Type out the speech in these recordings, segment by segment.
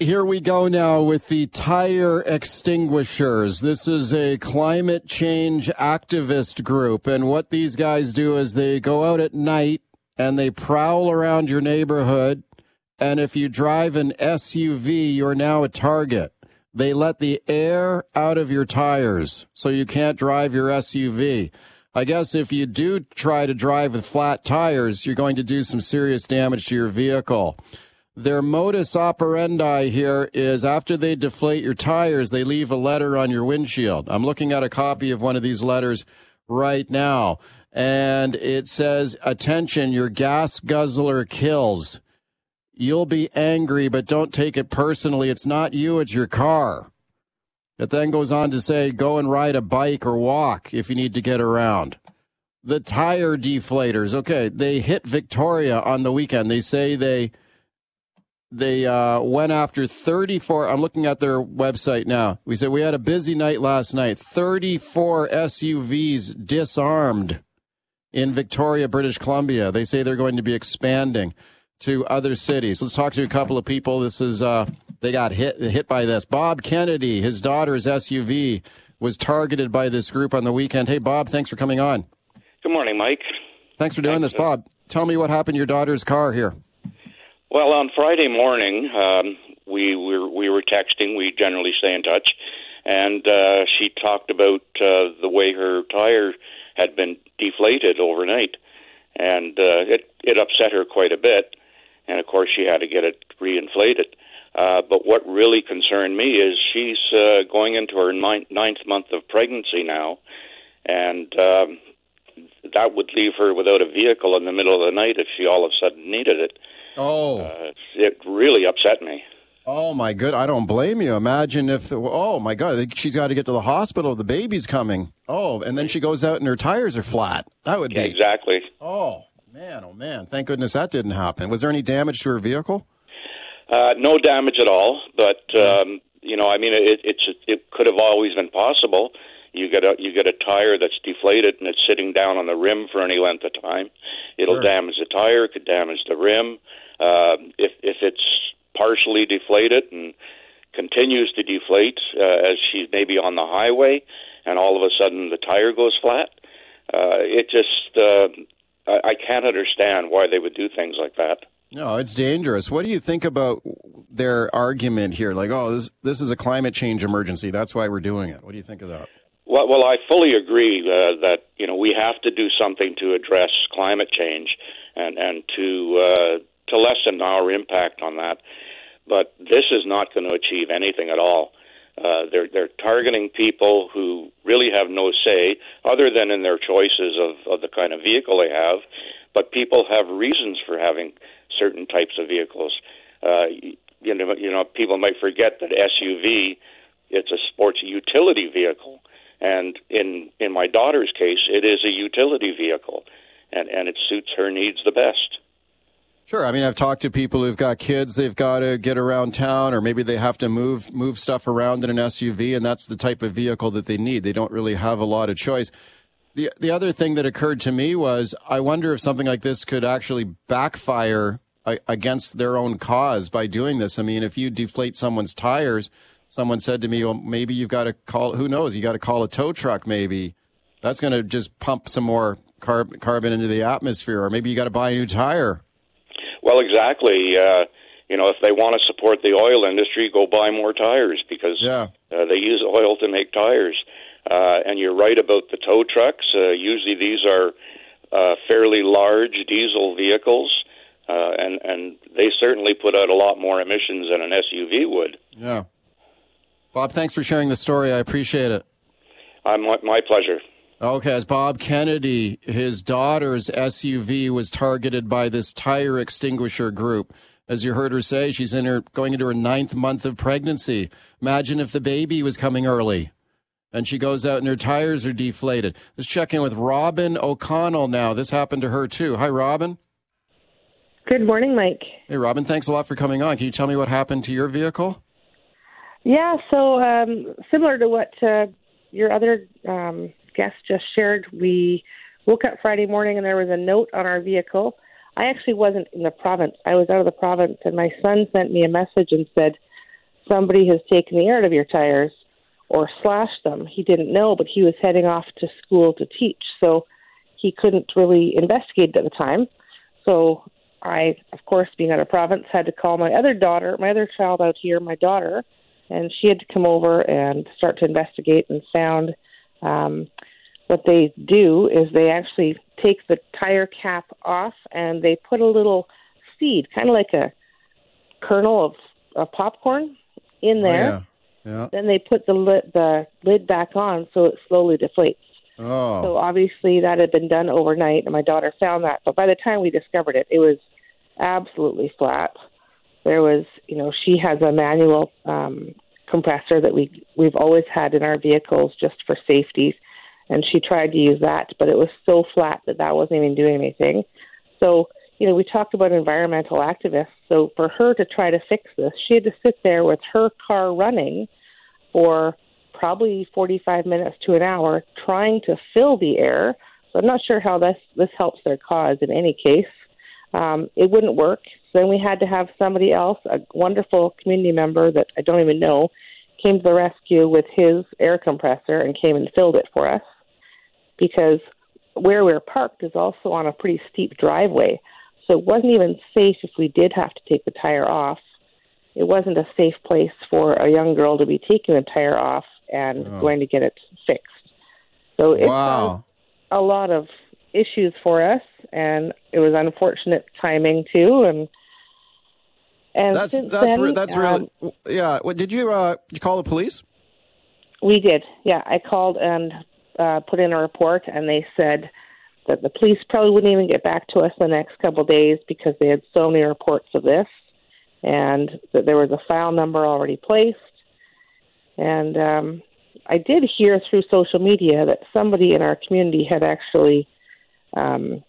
here we go now with the tire extinguishers. This is a climate change activist group, and what these guys do is they go out at night and they prowl around your neighborhood. And if you drive an SUV, you're now a target. They let the air out of your tires so you can't drive your SUV. I guess if you do try to drive with flat tires, you're going to do some serious damage to your vehicle. Their modus operandi here is after they deflate your tires, they leave a letter on your windshield. I'm looking at a copy of one of these letters right now, and it says, Attention, your gas guzzler kills. You'll be angry, but don't take it personally. It's not you, it's your car. It then goes on to say, Go and ride a bike or walk if you need to get around. The tire deflators, okay, they hit Victoria on the weekend. They say they they uh, went after 34. I'm looking at their website now. We said we had a busy night last night. 34 SUVs disarmed in Victoria, British Columbia. They say they're going to be expanding to other cities. Let's talk to a couple of people. This is uh, they got hit hit by this. Bob Kennedy, his daughter's SUV was targeted by this group on the weekend. Hey, Bob, thanks for coming on. Good morning, Mike. Thanks for doing thanks, this, Bob. Tell me what happened to your daughter's car here. Well, on Friday morning, um, we were we were texting. We generally stay in touch, and uh, she talked about uh, the way her tire had been deflated overnight, and uh, it it upset her quite a bit. And of course, she had to get it reinflated. Uh, but what really concerned me is she's uh, going into her ninth, ninth month of pregnancy now, and um, that would leave her without a vehicle in the middle of the night if she all of a sudden needed it. Oh, uh, it really upset me. Oh my good! I don't blame you. Imagine if oh my god, she's got to get to the hospital. The baby's coming. Oh, and then she goes out and her tires are flat. That would be exactly. Oh man, oh man! Thank goodness that didn't happen. Was there any damage to her vehicle? Uh, no damage at all. But um, you know, I mean, it, it's it could have always been possible. You get a you get a tire that's deflated and it's sitting down on the rim for any length of time. It'll sure. damage the tire. It could damage the rim. Uh, if if it's partially deflated and continues to deflate uh, as she's maybe on the highway, and all of a sudden the tire goes flat, uh, it just uh, I, I can't understand why they would do things like that. No, it's dangerous. What do you think about their argument here? Like, oh, this this is a climate change emergency. That's why we're doing it. What do you think of that? Well, well, I fully agree uh, that you know we have to do something to address climate change and and to uh, to lessen our impact on that. But this is not going to achieve anything at all. Uh, they're they're targeting people who really have no say, other than in their choices of, of the kind of vehicle they have. But people have reasons for having certain types of vehicles. Uh, you know, you know, people might forget that SUV it's a sports utility vehicle, and in in my daughter's case, it is a utility vehicle, and and it suits her needs the best. Sure. I mean, I've talked to people who've got kids, they've got to get around town, or maybe they have to move move stuff around in an SUV, and that's the type of vehicle that they need. They don't really have a lot of choice. The the other thing that occurred to me was I wonder if something like this could actually backfire against their own cause by doing this. I mean, if you deflate someone's tires, someone said to me, "Well, maybe you've got to call. Who knows? You got to call a tow truck. Maybe that's going to just pump some more carb, carbon into the atmosphere, or maybe you got to buy a new tire." Well, exactly. Uh, you know, if they want to support the oil industry, go buy more tires because yeah. uh, they use oil to make tires. Uh, and you're right about the tow trucks. Uh, usually, these are uh, fairly large diesel vehicles, uh, and and they certainly put out a lot more emissions than an SUV would. Yeah. Bob, thanks for sharing the story. I appreciate it. Uh, my, my pleasure. Okay, as Bob Kennedy, his daughter's SUV was targeted by this tire extinguisher group. As you heard her say, she's in her going into her ninth month of pregnancy. Imagine if the baby was coming early and she goes out and her tires are deflated. Let's check in with Robin O'Connell now. This happened to her too. Hi, Robin. Good morning, Mike. Hey, Robin. Thanks a lot for coming on. Can you tell me what happened to your vehicle? Yeah, so um, similar to what uh, your other um, guest just shared, we woke up Friday morning and there was a note on our vehicle. I actually wasn't in the province. I was out of the province, and my son sent me a message and said, Somebody has taken the air out of your tires or slashed them. He didn't know, but he was heading off to school to teach. So he couldn't really investigate at the time. So I, of course, being out of province, had to call my other daughter, my other child out here, my daughter, and she had to come over and start to investigate and found um, what they do is they actually take the tire cap off and they put a little seed, kind of like a kernel of, of popcorn, in there. Oh, yeah. yeah. Then they put the lid, the lid back on so it slowly deflates. Oh. So obviously that had been done overnight, and my daughter found that. But by the time we discovered it, it was absolutely flat. There was, you know, she has a manual um, compressor that we we've always had in our vehicles just for safety, and she tried to use that, but it was so flat that that wasn't even doing anything. So you know, we talked about environmental activists. So for her to try to fix this, she had to sit there with her car running for probably 45 minutes to an hour trying to fill the air. So I'm not sure how this this helps their cause in any case. Um, it wouldn't work. So then we had to have somebody else, a wonderful community member that I don't even know, came to the rescue with his air compressor and came and filled it for us because where we we're parked is also on a pretty steep driveway. So it wasn't even safe if we did have to take the tire off. It wasn't a safe place for a young girl to be taking the tire off and Oh. going to get it fixed. So it wow. a lot of issues for us, and it was unfortunate timing too. And and That's that's then, re- that's um, really yeah. What did you uh did you call the police? We did. Yeah, I called and uh, put in a report, and they said that the police probably wouldn't even get back to us the next couple of days because they had so many reports of this, and that there was a file number already placed. And um, I did hear through social media that somebody in our community had actually um,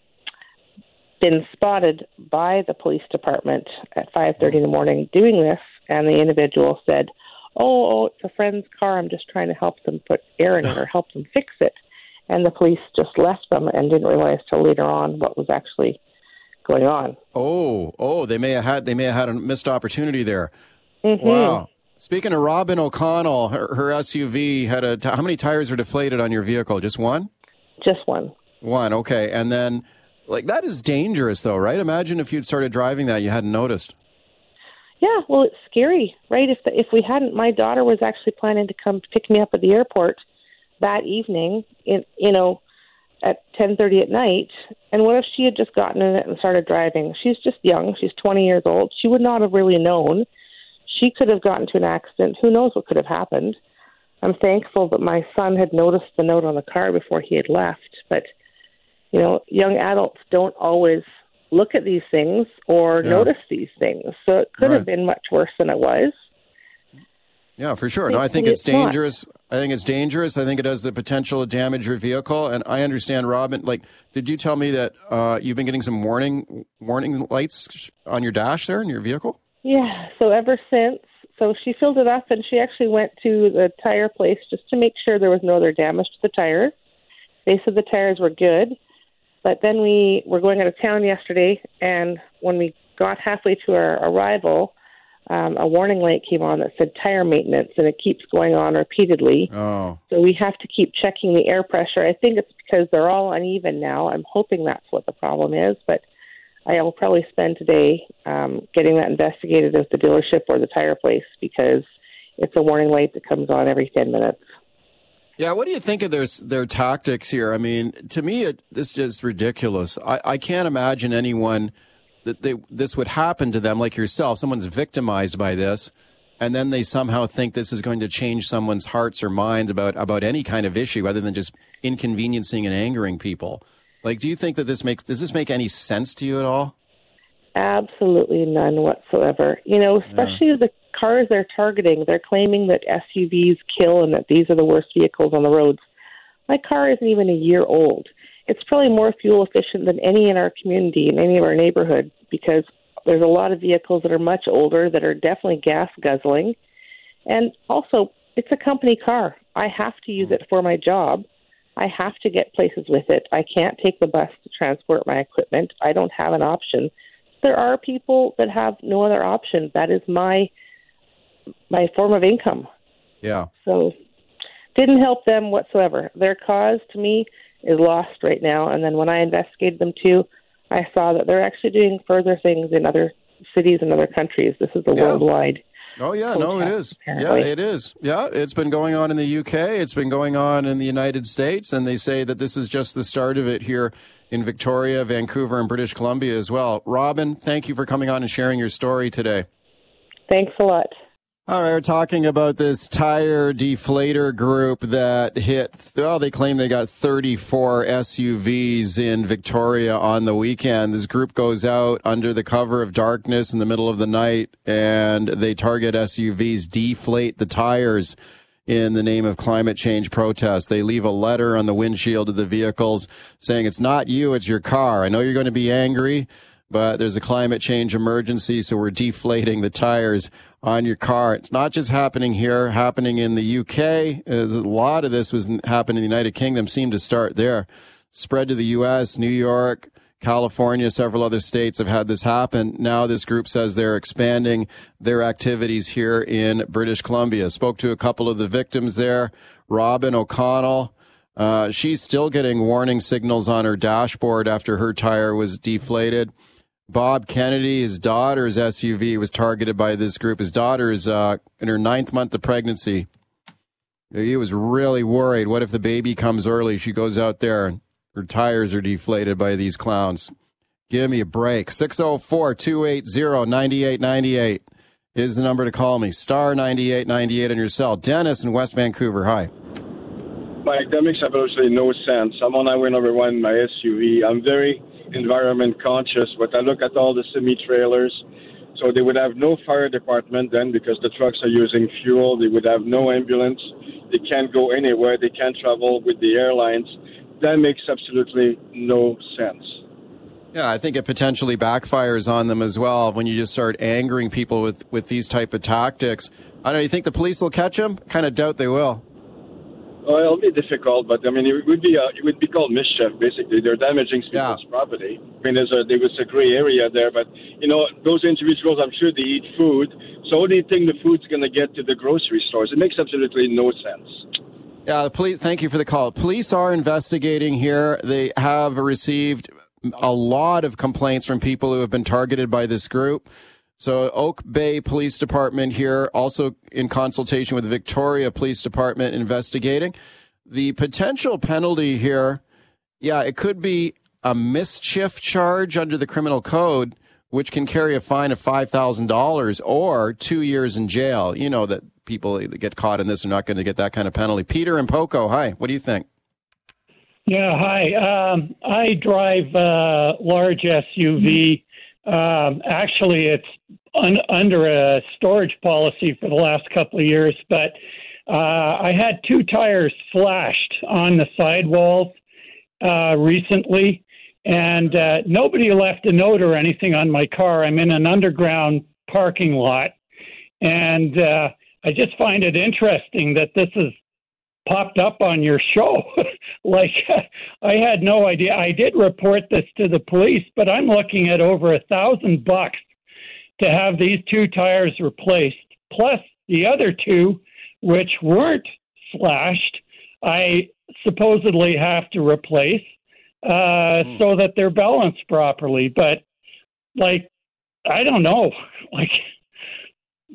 been spotted by the police department at 5:30 in the morning doing this, and the individual said, "Oh, oh, it's a friend's car. I'm just trying to help them put air in it or help them fix it." And the police just left them and didn't realize till later on what was actually going on. Oh, oh, they may have had they may have had a missed opportunity there. Mhm. Wow. Speaking of Robin O'Connell, her, her SUV had a. T- how many tires were deflated on your vehicle? Just one. Just one. One. Okay, and then like that is dangerous though, right? Imagine if you'd started driving that you hadn't noticed. Yeah, well, it's scary, right? If the, if we hadn't, my daughter was actually planning to come pick me up at the airport that evening. In you know, at ten thirty at night. And what if she had just gotten in it and started driving? She's just young. She's twenty years old. She would not have really known. She could have gotten to an accident. Who knows what could have happened? I'm thankful that my son had noticed the note on the car before he had left. But you know, young adults don't always look at these things or Yeah. notice these things. So it could Right. have been much worse than it was. Yeah, for sure. No, I think it's not. dangerous. I think it's dangerous. I think it has the potential to damage your vehicle. And I understand, Robin. Like, did you tell me that uh, you've been getting some warning warning lights on your dash there in your vehicle? Yeah. So ever since, so she filled it up and she actually went to the tire place just to make sure there was no other damage to the tires. They said the tires were good, but then we were going out of town yesterday, and when we got halfway to our arrival, um, a warning light came on that said tire maintenance, and it keeps going on repeatedly. Oh, So we have to keep checking the air pressure. I think it's because they're all uneven now. I'm hoping that's what the problem is, but I will probably spend today um, getting that investigated at the dealership or the tire place because it's a warning light that comes on every 10 minutes. Yeah. What do you think of their their tactics here? I mean, to me, it, this is ridiculous. I, I can't imagine anyone that they this would happen to them like yourself. Someone's victimized by this, and then they somehow think this is going to change someone's hearts or minds about about any kind of issue, other than just inconveniencing and angering people. Like, do you think that this makes does this make any sense to you at all? Absolutely none whatsoever. You know, especially yeah. the cars they're targeting. They're claiming that SUVs kill and that these are the worst vehicles on the roads. My car isn't even a year old. It's probably more fuel efficient than any in our community, in any of our neighborhoods, because there's a lot of vehicles that are much older that are definitely gas guzzling. And also, it's a company car. I have to use it for my job. I have to get places with it. I can't take the bus to transport my equipment. I don't have an option. There are people that have no other option. That is my my form of income. Yeah. So didn't help them whatsoever. Their cause to me is lost right now. And then when I investigated them too, I saw that they're actually doing further things in other cities and other countries. This is a yeah. worldwide. Oh yeah, no, it is. Apparently. Yeah, it is. Yeah, it's been going on in the UK. It's been going on in the United States, and they say that this is just the start of it here in Victoria, Vancouver, and British Columbia as well. Robin, thank you for coming on and sharing your story today. Thanks a lot. All right, we're talking about this tire deflator group that hit, well, they claim they got 34 SUVs in Victoria on the weekend. This group goes out under the cover of darkness in the middle of the night and they target SUVs, deflate the tires in the name of climate change protest. They leave a letter on the windshield of the vehicles saying, it's not you, it's your car. I know you're going to be angry but there's a climate change emergency, so we're deflating the tires on your car. It's not just happening here, happening in the UK. A lot of this was happening in the United Kingdom, seemed to start there. Spread to the US, New York, California, several other states have had this happen. Now this group says they're expanding their activities here in British Columbia. Spoke to a couple of the victims there. Robin O'Connell. Uh, she's still getting warning signals on her dashboard after her tire was deflated. Bob Kennedy, his daughter's SUV was targeted by this group. His daughter is uh, in her ninth month of pregnancy. He was really worried. What if the baby comes early? She goes out there and her tires are deflated by these clowns. Give me a break. 604 280 9898 is the number to call me. Star 9898 on your cell. Dennis in West Vancouver. Hi. Mike, that makes absolutely no sense. I'm on highway number one in my SUV. I'm very environment conscious, but I look at all the semi trailers. So they would have no fire department then because the trucks are using fuel. They would have no ambulance. They can't go anywhere. They can't travel with the airlines. That makes absolutely no sense. Yeah, I think it potentially backfires on them as well when you just start angering people with, with these type of tactics. I don't know. You think the police will catch them? Kind of doubt they will. Well, it'll be difficult, but I mean, it would be uh, it would be called mischief. Basically, they're damaging people's yeah. property. I mean, there's a there was a gray area there, but you know, those individuals, I'm sure they eat food. So how do you think the food's going to get to the grocery stores? It makes absolutely no sense. Yeah, the police. Thank you for the call. Police are investigating here. They have received a lot of complaints from people who have been targeted by this group. So Oak Bay Police Department here, also in consultation with Victoria Police Department investigating. The potential penalty here, yeah, it could be a mischief charge under the criminal code, which can carry a fine of $5,000 or two years in jail. You know that people that get caught in this are not going to get that kind of penalty. Peter and Poco, hi. What do you think? Yeah, hi. Um, I drive a large SUV. Um, actually, it's un- under a storage policy for the last couple of years, but uh, I had two tires slashed on the sidewalls uh, recently, and uh, nobody left a note or anything on my car. I'm in an underground parking lot, and uh, I just find it interesting that this is popped up on your show. like, I had no idea. I did report this to the police, but I'm looking at over a thousand bucks to have these two tires replaced, plus the other two, which weren't slashed, I supposedly have to replace uh, mm. so that they're balanced properly. But, like, I don't know. Like,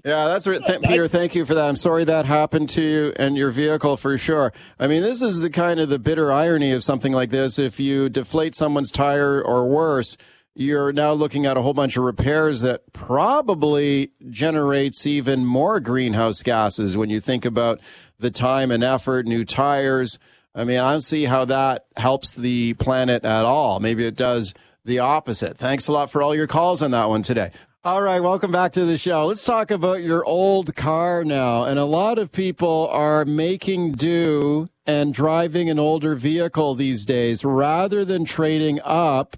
yeah, that's right. Th- Peter. Thank you for that. I'm sorry that happened to you and your vehicle for sure. I mean, this is the kind of the bitter irony of something like this. If you deflate someone's tire or worse, you're now looking at a whole bunch of repairs that probably generates even more greenhouse gases when you think about the time and effort, new tires. I mean, I don't see how that helps the planet at all. Maybe it does the opposite. Thanks a lot for all your calls on that one today. All right, welcome back to the show. Let's talk about your old car now. And a lot of people are making do and driving an older vehicle these days rather than trading up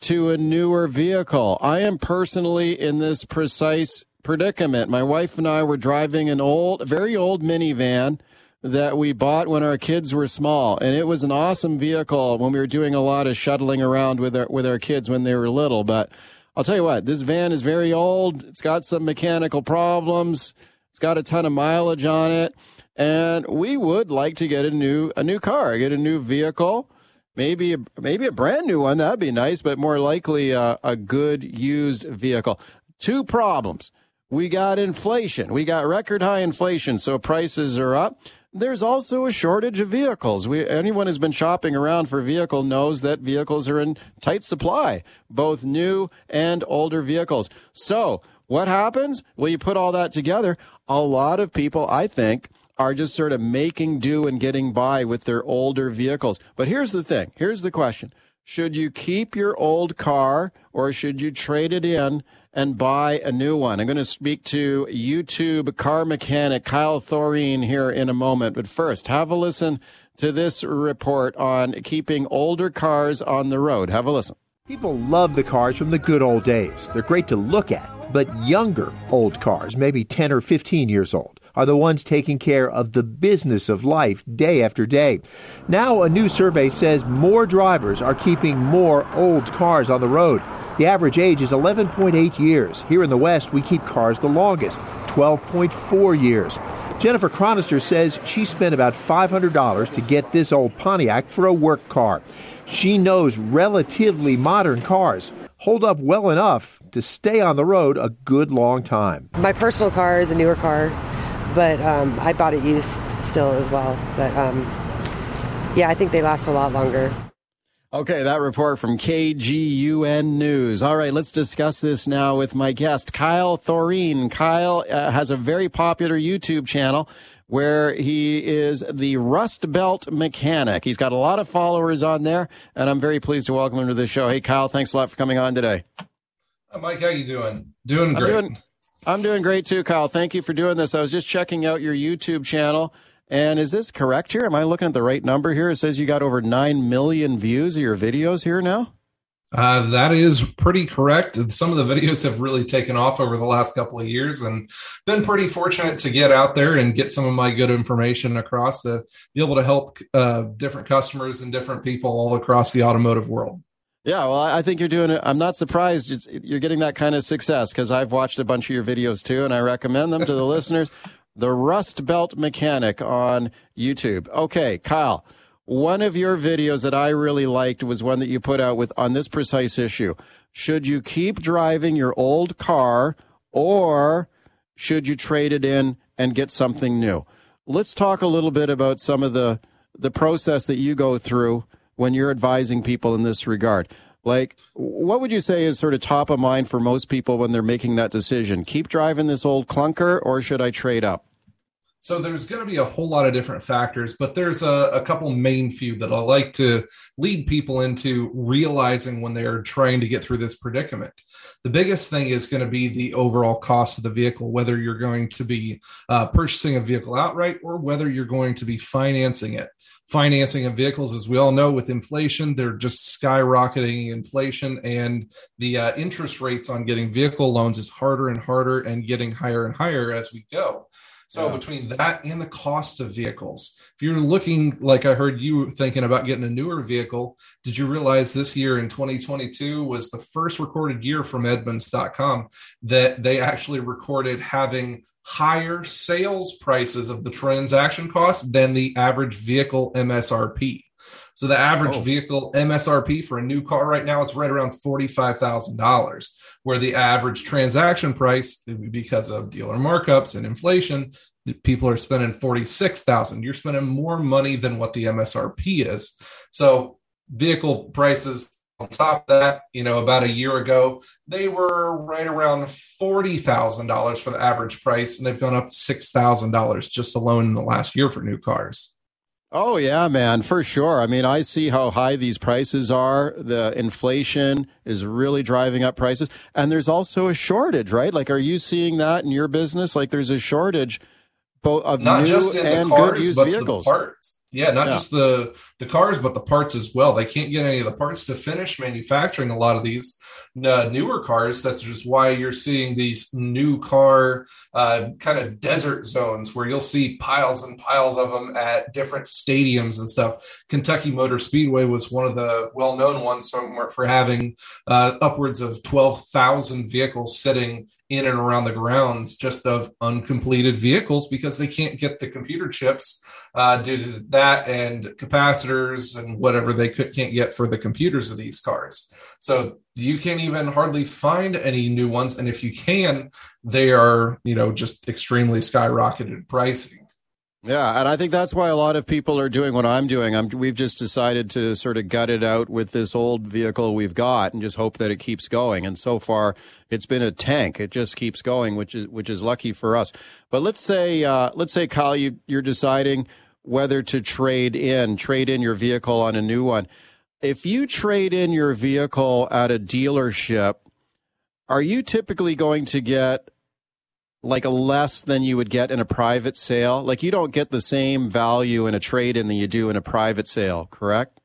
to a newer vehicle. I am personally in this precise predicament. My wife and I were driving an old, very old minivan that we bought when our kids were small, and it was an awesome vehicle when we were doing a lot of shuttling around with our with our kids when they were little. But I'll tell you what, this van is very old. It's got some mechanical problems. It's got a ton of mileage on it, and we would like to get a new a new car, get a new vehicle. Maybe maybe a brand new one that'd be nice, but more likely a, a good used vehicle. Two problems. We got inflation. We got record high inflation, so prices are up. There's also a shortage of vehicles. We, anyone who's been shopping around for a vehicle knows that vehicles are in tight supply, both new and older vehicles. So what happens? Well, you put all that together. A lot of people, I think, are just sort of making do and getting by with their older vehicles. But here's the thing. Here's the question. Should you keep your old car or should you trade it in and buy a new one. I'm going to speak to YouTube car mechanic Kyle Thoreen here in a moment. But first, have a listen to this report on keeping older cars on the road. Have a listen. People love the cars from the good old days. They're great to look at. But younger old cars, maybe 10 or 15 years old, are the ones taking care of the business of life day after day. Now, a new survey says more drivers are keeping more old cars on the road. The average age is 11.8 years. Here in the West, we keep cars the longest, 12.4 years. Jennifer Cronister says she spent about $500 to get this old Pontiac for a work car. She knows relatively modern cars hold up well enough to stay on the road a good long time. My personal car is a newer car, but um, I bought it used still as well. But um, yeah, I think they last a lot longer. Okay, that report from KGUN News. All right, let's discuss this now with my guest, Kyle Thoreen. Kyle uh, has a very popular YouTube channel where he is the Rust Belt Mechanic. He's got a lot of followers on there, and I'm very pleased to welcome him to the show. Hey, Kyle, thanks a lot for coming on today. Hi, Mike, how you doing? Doing great. I'm doing, I'm doing great too, Kyle. Thank you for doing this. I was just checking out your YouTube channel. And is this correct here? Am I looking at the right number here? It says you got over 9 million views of your videos here now. Uh, that is pretty correct. Some of the videos have really taken off over the last couple of years and been pretty fortunate to get out there and get some of my good information across to be able to help uh, different customers and different people all across the automotive world. Yeah, well, I think you're doing it. I'm not surprised it's, you're getting that kind of success because I've watched a bunch of your videos too, and I recommend them to the listeners the Rust Belt Mechanic on YouTube. Okay, Kyle, one of your videos that I really liked was one that you put out with on this precise issue. Should you keep driving your old car or should you trade it in and get something new? Let's talk a little bit about some of the the process that you go through when you're advising people in this regard. Like, what would you say is sort of top of mind for most people when they're making that decision? Keep driving this old clunker or should I trade up? So there's going to be a whole lot of different factors, but there's a, a, couple main few that I like to lead people into realizing when they're trying to get through this predicament. The biggest thing is going to be the overall cost of the vehicle, whether you're going to be uh, purchasing a vehicle outright or whether you're going to be financing it financing of vehicles, as we all know, with inflation, they're just skyrocketing inflation, and the uh, interest rates on getting vehicle loans is harder and harder and getting higher and higher as we go. So yeah. between that and the cost of vehicles, if you're looking like I heard you thinking about getting a newer vehicle, did you realize this year in 2022 was the first recorded year from Edmunds.com that they actually recorded having higher sales prices of the transaction costs than the average vehicle MSRP. So the average oh. vehicle MSRP for a new car right now is right around $45,000, where the average transaction price, because of dealer markups and inflation, people are spending 46,000. You're spending more money than what the MSRP is. So vehicle prices on top of that, you know, about a year ago, they were right around $40,000 for the average price, and they've gone up $6,000 just alone in the last year for new cars. Oh yeah, man, for sure. I mean, I see how high these prices are. The inflation is really driving up prices, and there's also a shortage, right? Like, are you seeing that in your business? Like, there's a shortage both of Not new just in and the cars, good used but vehicles. the parts. Yeah, not Yeah. just the the cars, but the parts as well. They can't get any of the parts to finish manufacturing a lot of these uh, newer cars. That's just why you're seeing these new car uh, kind of desert zones where you'll see piles and piles of them at different stadiums and stuff. Kentucky Motor Speedway was one of the well known ones for, having uh, upwards of 12,000 vehicles sitting in and around the grounds just of uncompleted vehicles because they can't get the computer chips uh, due to that and capacitors and whatever they could, can't get for the computers of these cars. So you can't even hardly find any new ones, and if you can, they are you know just extremely skyrocketed pricing. Yeah, and I think that's why a lot of people are doing what I'm doing. I'm, we've just decided to sort of gut it out with this old vehicle we've got and just hope that it keeps going. And so far, it's been a tank. It just keeps going, which is which is lucky for us. But let's say uh, let's say Kyle, you, you're deciding whether to trade in trade in your vehicle on a new one. If you trade in your vehicle at a dealership, are you typically going to get like a less than you would get in a private sale. Like you don't get the same value in a trade in than you do in a private sale, correct?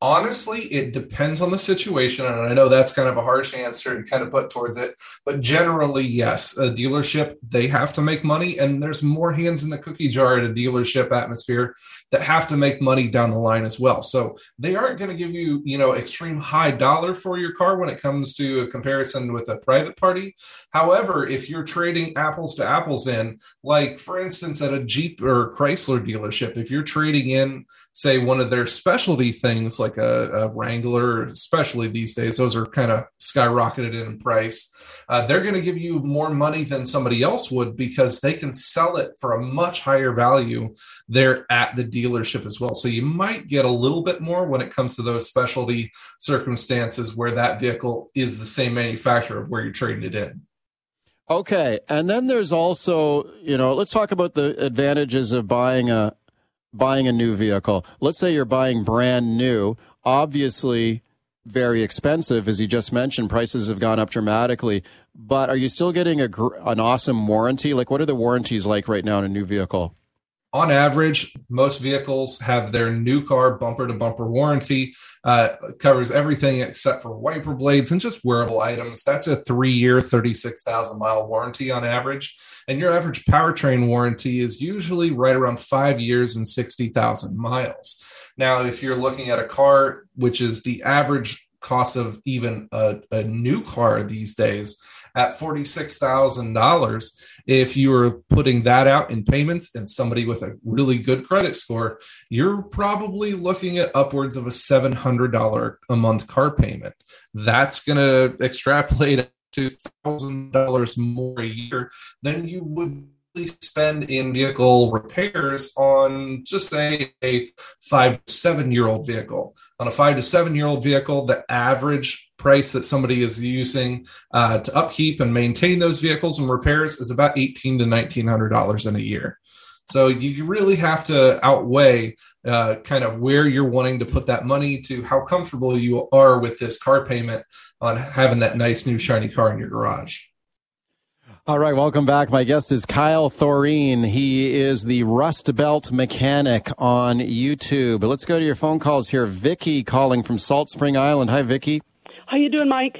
Honestly, it depends on the situation, and I know that's kind of a harsh answer to kind of put towards it, but generally, yes, a dealership they have to make money, and there's more hands in the cookie jar at a dealership atmosphere that have to make money down the line as well. So they aren't going to give you, you know, extreme high dollar for your car when it comes to a comparison with a private party. However, if you're trading apples to apples in, like for instance, at a Jeep or Chrysler dealership, if you're trading in, say, one of their specialty things like a, a Wrangler, especially these days, those are kind of skyrocketed in price. Uh, they're going to give you more money than somebody else would because they can sell it for a much higher value there at the dealership as well. So you might get a little bit more when it comes to those specialty circumstances where that vehicle is the same manufacturer of where you're trading it in. Okay. And then there's also, you know, let's talk about the advantages of buying a buying a new vehicle. Let's say you're buying brand new. Obviously, very expensive, as you just mentioned. Prices have gone up dramatically. But are you still getting a an awesome warranty? Like, what are the warranties like right now in a new vehicle? On average, most vehicles have their new car bumper to bumper warranty. Uh, covers everything except for wiper blades and just wearable items. That's a three year, 36,000 mile warranty on average. And your average powertrain warranty is usually right around five years and 60,000 miles. Now, if you're looking at a car, which is the average cost of even a, a new car these days, at $46,000. If you were putting that out in payments and somebody with a really good credit score, you're probably looking at upwards of a $700 a month car payment. That's going to extrapolate to $1,000 more a year than you would spend in vehicle repairs on just say a five to seven year old vehicle. On a five to seven year old vehicle, the average price that somebody is using uh, to upkeep and maintain those vehicles and repairs is about eighteen to nineteen hundred dollars in a year. So you really have to outweigh uh, kind of where you're wanting to put that money to how comfortable you are with this car payment on having that nice new shiny car in your garage. All right, welcome back. My guest is Kyle Thoreen. He is the Rust Belt Mechanic on YouTube. Let's go to your phone calls here. Vicky calling from Salt Spring Island. Hi, Vicky. How you doing, Mike?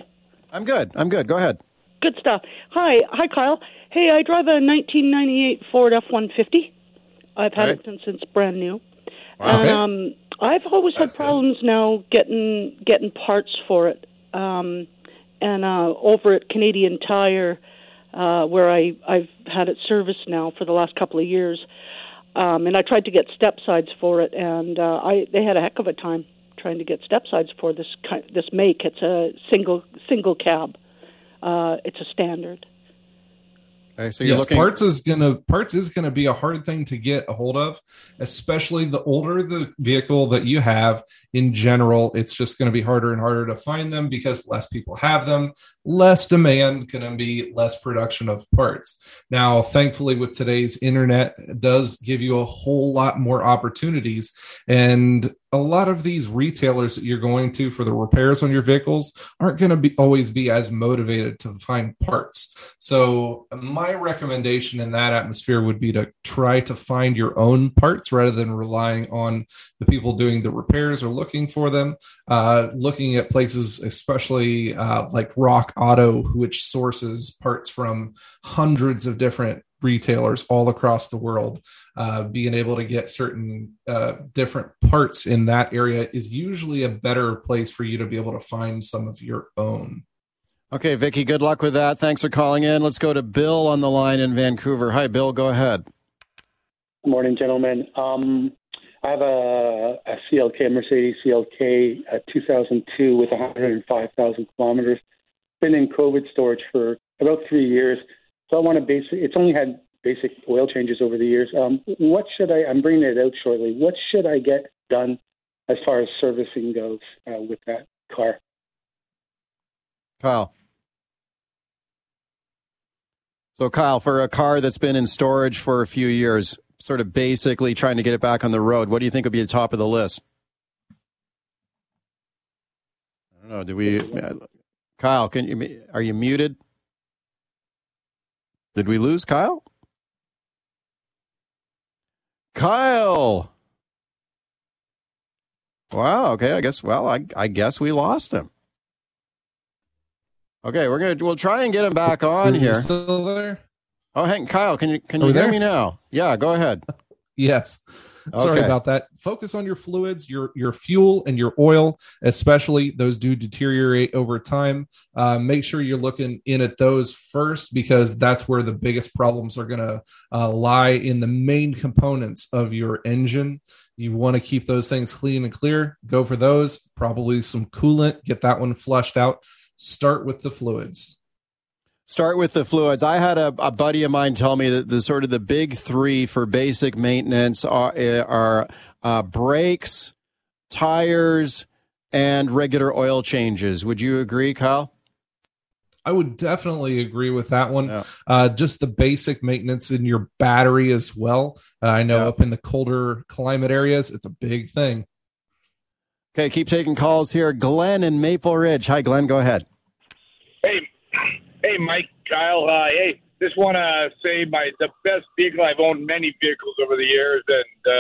I'm good. I'm good. Go ahead. Good stuff. Hi, hi, Kyle. Hey, I drive a 1998 Ford F-150. I've had Right. it since it's brand new, Wow. and um, I've always had That's good. problems now getting getting parts for it. Um, and uh, over at Canadian Tire, uh, where I I've had it serviced now for the last couple of years, um, and I tried to get step sides for it, and uh, I they had a heck of a time trying to get step sides for this this make. It's a single single cab. Uh, it's a standard. Okay, so you're yes, looking parts is gonna parts is gonna be a hard thing to get a hold of, especially the older the vehicle that you have. In general, it's just going to be harder and harder to find them because less people have them, less demand, going to be less production of parts. Now, thankfully, with today's internet, it does give you a whole lot more opportunities, and a lot of these retailers that you're going to for the repairs on your vehicles aren't going to be always be as motivated to find parts. So my recommendation in that atmosphere would be to try to find your own parts rather than relying on the people doing the repairs or looking for them. Uh, looking at places, especially uh, like Rock Auto, which sources parts from hundreds of different retailers all across the world uh, being able to get certain uh, different parts in that area is usually a better place for you to be able to find some of your own Okay, Vicky, good luck with that. Thanks for calling in. Let's go to Bill on the line in Vancouver. Hi, Bill, go ahead. Good morning, gentlemen. Um, I have a, a CLK, Mercedes CLK, uh, 2002 with 105,000 kilometers. Been in COVID storage for about three years. So I want to basic. It's only had basic oil changes over the years. Um, what should I? I'm bringing it out shortly. What should I get done as far as servicing goes uh, with that car? Kyle. So, Kyle, for a car that's been in storage for a few years, sort of basically trying to get it back on the road, what do you think would be the top of the list? I don't know. Do we, Kyle? Can you are you muted? Did we lose Kyle? Kyle. Wow. Okay. I guess. Well, I I guess we lost him. Okay, we're gonna we'll try and get him back on Are here. still there Oh, Hank, Kyle, can you can Are you hear there? me now? Yeah, go ahead. yes sorry Okay. about that. Focus on your fluids your your fuel and your oil especially those do deteriorate over time. Uh, make sure you're looking in at those first because that's where the biggest problems are going to uh, lie in the main components of your engine. You want to keep those things clean and clear. Go for those. Probably some coolant. Get that one flushed out. Start with the fluids Start with the fluids. I had a, a buddy of mine tell me that the sort of the big three for basic maintenance are, are uh, brakes, tires, and regular oil changes. Would you agree, Kyle? I would definitely agree with that one. Uh, just the basic maintenance in your battery as well. Uh, I know up in the colder climate areas, it's a big thing. Okay, keep taking calls here. Glenn in Maple Ridge. Hi, Glenn. Go ahead. Hey, Mike, Kyle. Uh, hey, just want to say my the best vehicle I've owned many vehicles over the years, and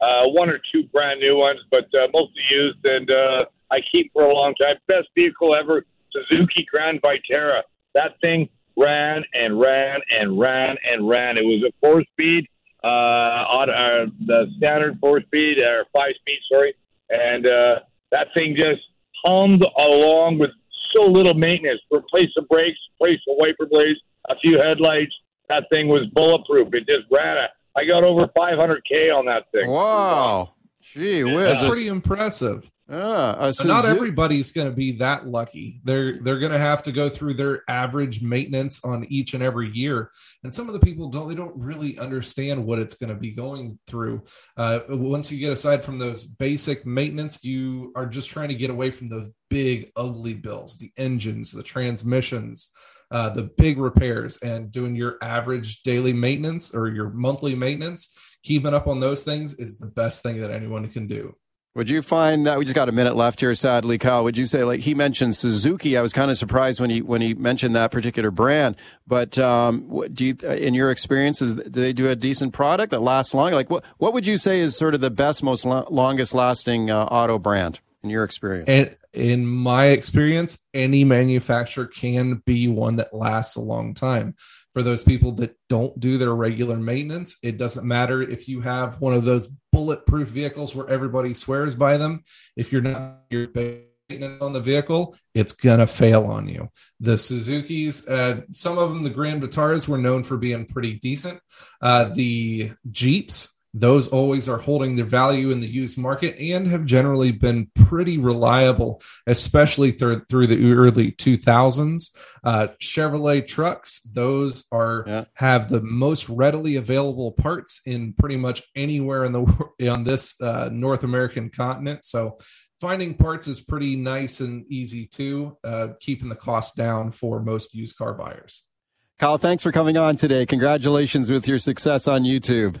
uh, uh, one or two brand new ones, but uh, mostly used, and uh, I keep for a long time. Best vehicle ever, Suzuki Grand Vitara. That thing ran and ran and ran and ran. It was a four speed, uh, auto, uh, the standard four speed or five speed, sorry, and uh, that thing just hummed along with so little maintenance. Replace the brakes, replace the wiper blades, a few headlights. That thing was bulletproof. It just ran. A, I got over 500k on that thing. Wow. Gee whiz. That's pretty impressive. Yeah, a But not Suzu- everybody's going to be that lucky. They're they're going to have to go through their average maintenance on each and every year. And some of the people don't they don't really understand what it's going to be going through. Uh, once you get aside from those basic maintenance, you are just trying to get away from those big ugly bills, the engines, the transmissions, uh, the big repairs, and doing your average daily maintenance or your monthly maintenance. Keeping up on those things is the best thing that anyone can do. Would you find that we just got a minute left here, sadly, Kyle? Would you say like he mentioned Suzuki? I was kind of surprised when he when he mentioned that particular brand. But um, what, do you, in your experiences, do they do a decent product that lasts long? Like what what would you say is sort of the best, most lo- longest lasting uh, auto brand in your experience? And in my experience, any manufacturer can be one that lasts a long time. For those people that don't do their regular maintenance, it doesn't matter if you have one of those bulletproof vehicles where everybody swears by them. If you're not your maintenance on the vehicle, it's gonna fail on you. The Suzuki's, uh, some of them, the Grand Vitaras, were known for being pretty decent. Uh, the Jeeps, those always are holding their value in the used market and have generally been pretty reliable, especially through, through the early 2000s. Uh, Chevrolet trucks, those are yeah. have the most readily available parts in pretty much anywhere in the on this uh, North American continent. So finding parts is pretty nice and easy too, uh, keeping the cost down for most used car buyers. Kyle, thanks for coming on today. Congratulations with your success on YouTube.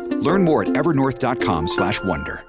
Learn more at evernorth.com slash wonder.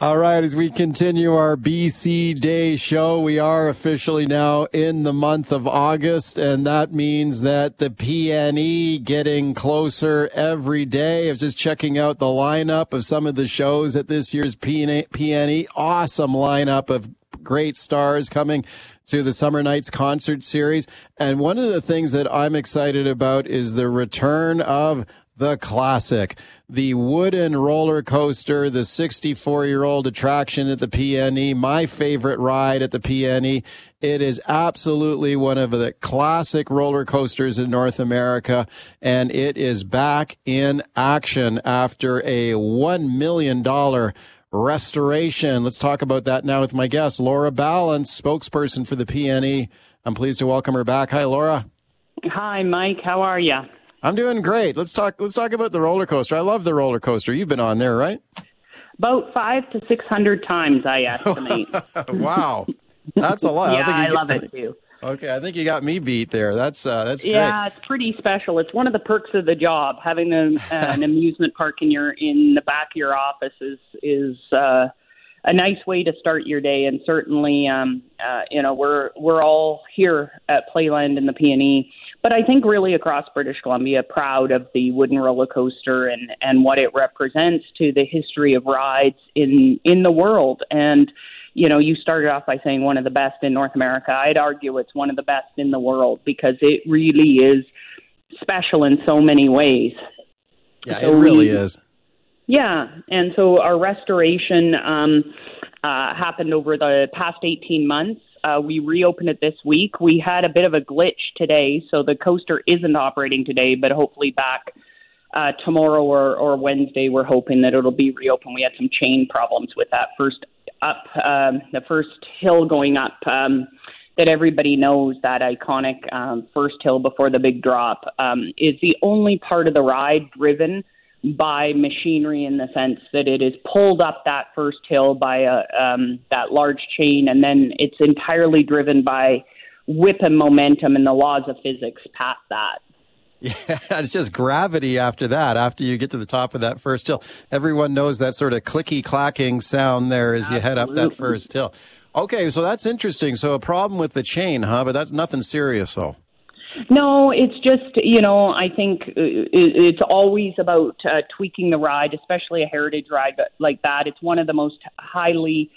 All right, as we continue our BC Day show, we are officially now in the month of August, and that means that the PNE getting closer every day. I was just checking out the lineup of some of the shows at this year's PNE. Awesome lineup of great stars coming to the Summer Nights concert series. And one of the things that I'm excited about is the return of the classic, the wooden roller coaster, the 64 year old attraction at the PNE, my favorite ride at the PNE. It is absolutely one of the classic roller coasters in North America, and it is back in action after a $1 million restoration. Let's talk about that now with my guest, Laura Ballance, spokesperson for the PNE. I'm pleased to welcome her back. Hi, Laura. Hi, Mike. How are you? I'm doing great. Let's talk. Let's talk about the roller coaster. I love the roller coaster. You've been on there, right? About five to six hundred times, I estimate. wow, that's a lot. yeah, I, I love it too. Okay, I think you got me beat there. That's uh, that's great. Yeah, it's pretty special. It's one of the perks of the job. Having a, an amusement park in your in the back of your office is is uh, a nice way to start your day. And certainly, um, uh, you know, we're we're all here at Playland in the PNE, but I think really across British Columbia, proud of the wooden roller coaster and and what it represents to the history of rides in in the world and you know, you started off by saying one of the best in North America. I'd argue it's one of the best in the world because it really is special in so many ways. Yeah, so it really we, is. Yeah, and so our restoration um, uh, happened over the past 18 months. Uh, we reopened it this week. We had a bit of a glitch today, so the coaster isn't operating today, but hopefully back uh, tomorrow or, or Wednesday. We're hoping that it'll be reopened. We had some chain problems with that first up um, the first hill going up um, that everybody knows that iconic um, first hill before the big drop um, is the only part of the ride driven by machinery in the sense that it is pulled up that first hill by a um, that large chain and then it's entirely driven by whip and momentum and the laws of physics past that. Yeah, it's just gravity after that. After you get to the top of that first hill, everyone knows that sort of clicky clacking sound there as Absolutely. you head up that first hill. Okay, so that's interesting. So a problem with the chain, huh? But that's nothing serious, though. No, it's just you know I think uh, it's always about uh, tweaking the ride, especially a heritage ride like that. It's one of the most highly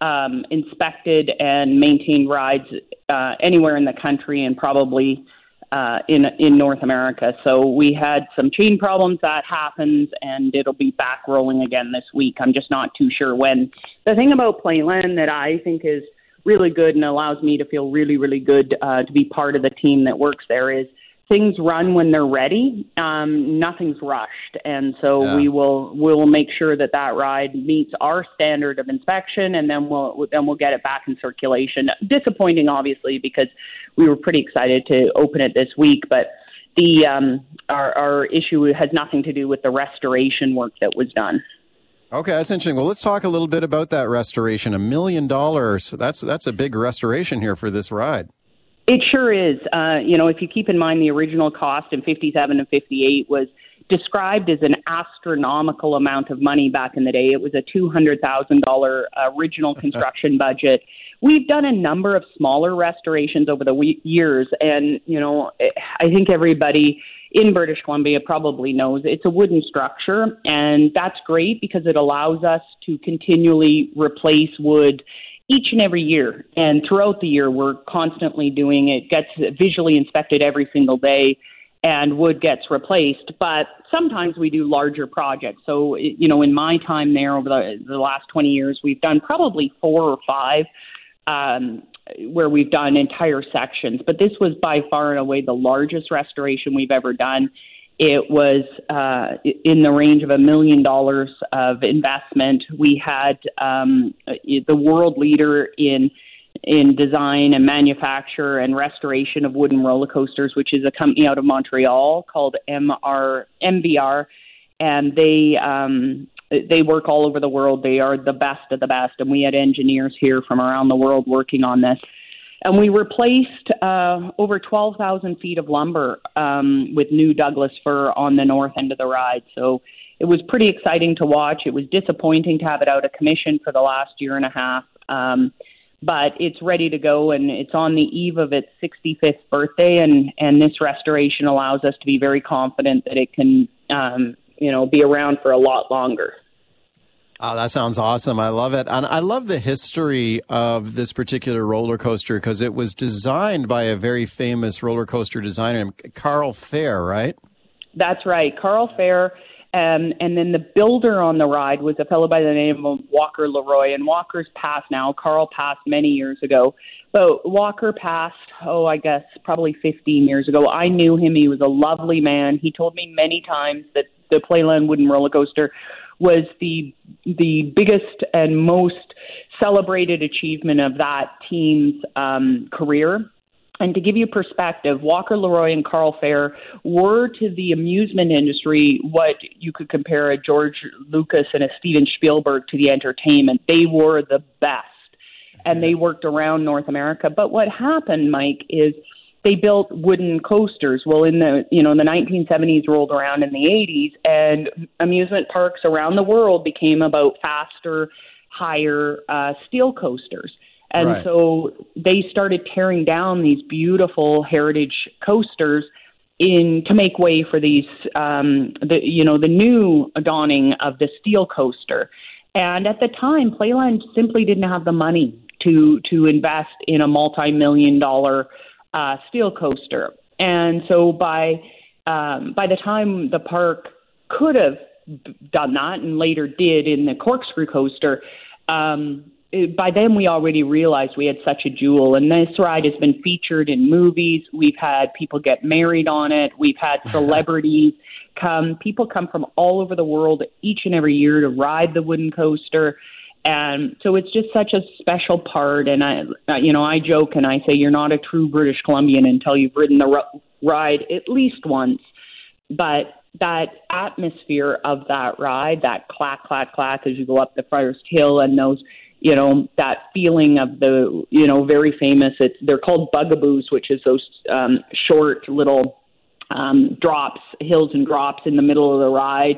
um, inspected and maintained rides uh, anywhere in the country, and probably uh, in in North America. So we had some chain problems that happens, and it'll be back rolling again this week. I'm just not too sure when. The thing about Playland that I think is really good and allows me to feel really really good uh, to be part of the team that works there is things run when they're ready. Um, nothing's rushed, and so yeah. we will we'll make sure that that ride meets our standard of inspection, and then we'll then we'll get it back in circulation. Disappointing, obviously, because we were pretty excited to open it this week, but the um, our our issue has nothing to do with the restoration work that was done. Okay, that's interesting. Well, let's talk a little bit about that restoration. A million dollars. That's that's a big restoration here for this ride. It sure is. Uh, you know, if you keep in mind the original cost in 57 and 58 was described as an astronomical amount of money back in the day. It was a $200,000 original construction budget. We've done a number of smaller restorations over the we- years, and, you know, I think everybody in British Columbia probably knows it's a wooden structure, and that's great because it allows us to continually replace wood each and every year. And throughout the year, we're constantly doing it, gets visually inspected every single day, and wood gets replaced. But sometimes we do larger projects. So, you know, in my time there over the, the last 20 years, we've done probably four or five. Um, where we've done entire sections, but this was by far and away the largest restoration we've ever done. It was uh, in the range of a million dollars of investment. We had um, the world leader in in design and manufacture and restoration of wooden roller coasters, which is a company out of Montreal called MR and they um, they work all over the world. They are the best of the best, and we had engineers here from around the world working on this and we replaced uh, over 12,000 feet of lumber um, with new Douglas fir on the north end of the ride. So it was pretty exciting to watch. It was disappointing to have it out of commission for the last year and a half. Um, but it's ready to go and it's on the eve of its 65th birthday and and this restoration allows us to be very confident that it can um, you know be around for a lot longer. Oh, that sounds awesome. I love it. And I love the history of this particular roller coaster because it was designed by a very famous roller coaster designer, Carl Phare, right? That's right. Carl Phare. Um, and then the builder on the ride was a fellow by the name of Walker Leroy. And Walker's passed now. Carl passed many years ago. But Walker passed, oh, I guess probably 15 years ago. I knew him. He was a lovely man. He told me many times that the Playland Wooden Roller Coaster was the the biggest and most celebrated achievement of that team's um, career. And to give you perspective, Walker Leroy and Carl Phare were to the amusement industry what you could compare a George Lucas and a Steven Spielberg to the entertainment. They were the best. And they worked around North America. But what happened, Mike, is they built wooden coasters. Well, in the you know the 1970s rolled around in the 80s, and amusement parks around the world became about faster, higher uh, steel coasters. And right. so they started tearing down these beautiful heritage coasters in to make way for these um, the you know the new dawning of the steel coaster. And at the time, Playland simply didn't have the money to to invest in a multi-million dollar uh, steel coaster. And so by um, by the time the park could have done that and later did in the corkscrew coaster, um, it, by then we already realized we had such a jewel. And this ride has been featured in movies. We've had people get married on it. We've had celebrities come. People come from all over the world each and every year to ride the wooden coaster. And so it's just such a special part. And I, you know, I joke and I say you're not a true British Columbian until you've ridden the r- ride at least once. But that atmosphere of that ride, that clack, clack, clack as you go up the first hill, and those, you know, that feeling of the, you know, very famous. It's they're called bugaboos, which is those um, short little um, drops, hills and drops in the middle of the ride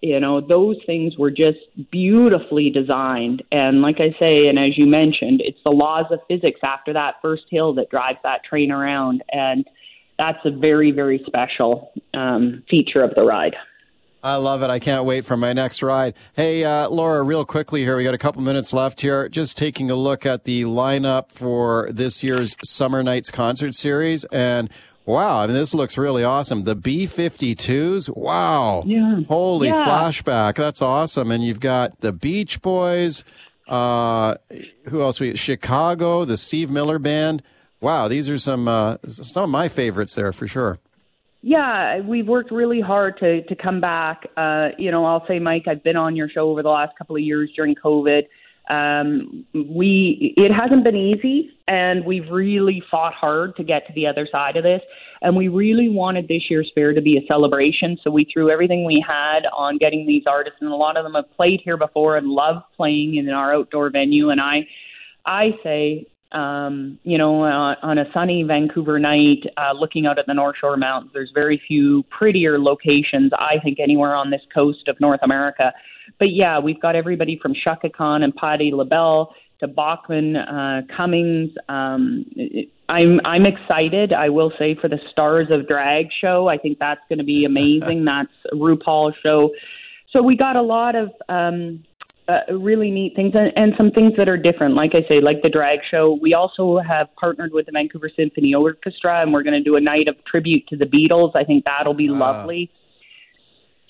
you know those things were just beautifully designed and like i say and as you mentioned it's the laws of physics after that first hill that drives that train around and that's a very very special um, feature of the ride I love it. I can't wait for my next ride. Hey, uh, Laura, real quickly here, we got a couple minutes left here. Just taking a look at the lineup for this year's Summer Nights concert series. And Wow, I mean, this looks really awesome. The B 52s, wow. Yeah. Holy yeah. flashback. That's awesome. And you've got the Beach Boys, uh, who else? We Chicago, the Steve Miller Band. Wow, these are some uh, some of my favorites there for sure. Yeah, we've worked really hard to to come back. Uh, you know, I'll say, Mike, I've been on your show over the last couple of years during COVID. Um, we it hasn't been easy, and we've really fought hard to get to the other side of this. And we really wanted this year's fair to be a celebration, so we threw everything we had on getting these artists, and a lot of them have played here before and love playing in our outdoor venue. And I, I say, um, you know, uh, on a sunny Vancouver night, uh, looking out at the North Shore Mountains, there's very few prettier locations, I think, anywhere on this coast of North America but yeah, we've got everybody from Chaka Khan and Patti LaBelle to Bachman, uh, Cummings, um, I'm I'm excited. I will say for the Stars of Drag show, I think that's going to be amazing. that's a RuPaul show. So we got a lot of um, uh, really neat things and, and some things that are different. Like I say, like the drag show. We also have partnered with the Vancouver Symphony Orchestra, and we're going to do a night of tribute to the Beatles. I think that'll be lovely.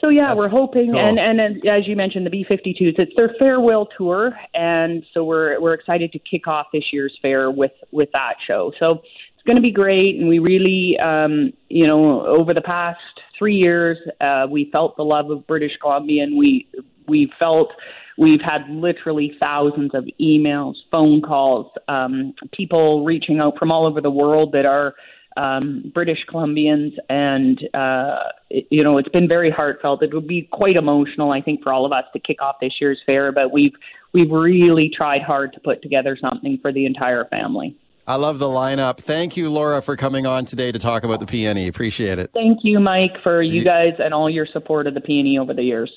So yeah, That's we're hoping, cool. and, and and as you mentioned, the B52s. It's their farewell tour, and so we're we're excited to kick off this year's fair with with that show. So it's going to be great, and we really, um, you know, over the past three years, uh, we felt the love of British Columbia, and we we felt we've had literally thousands of emails, phone calls, um, people reaching out from all over the world that are um, British Columbians, and uh, it, you know it's been very heartfelt. It would be quite emotional, I think, for all of us to kick off this year's fair. But we've we've really tried hard to put together something for the entire family. I love the lineup. Thank you, Laura, for coming on today to talk about the PNE. Appreciate it. Thank you, Mike, for you guys and all your support of the PNE over the years.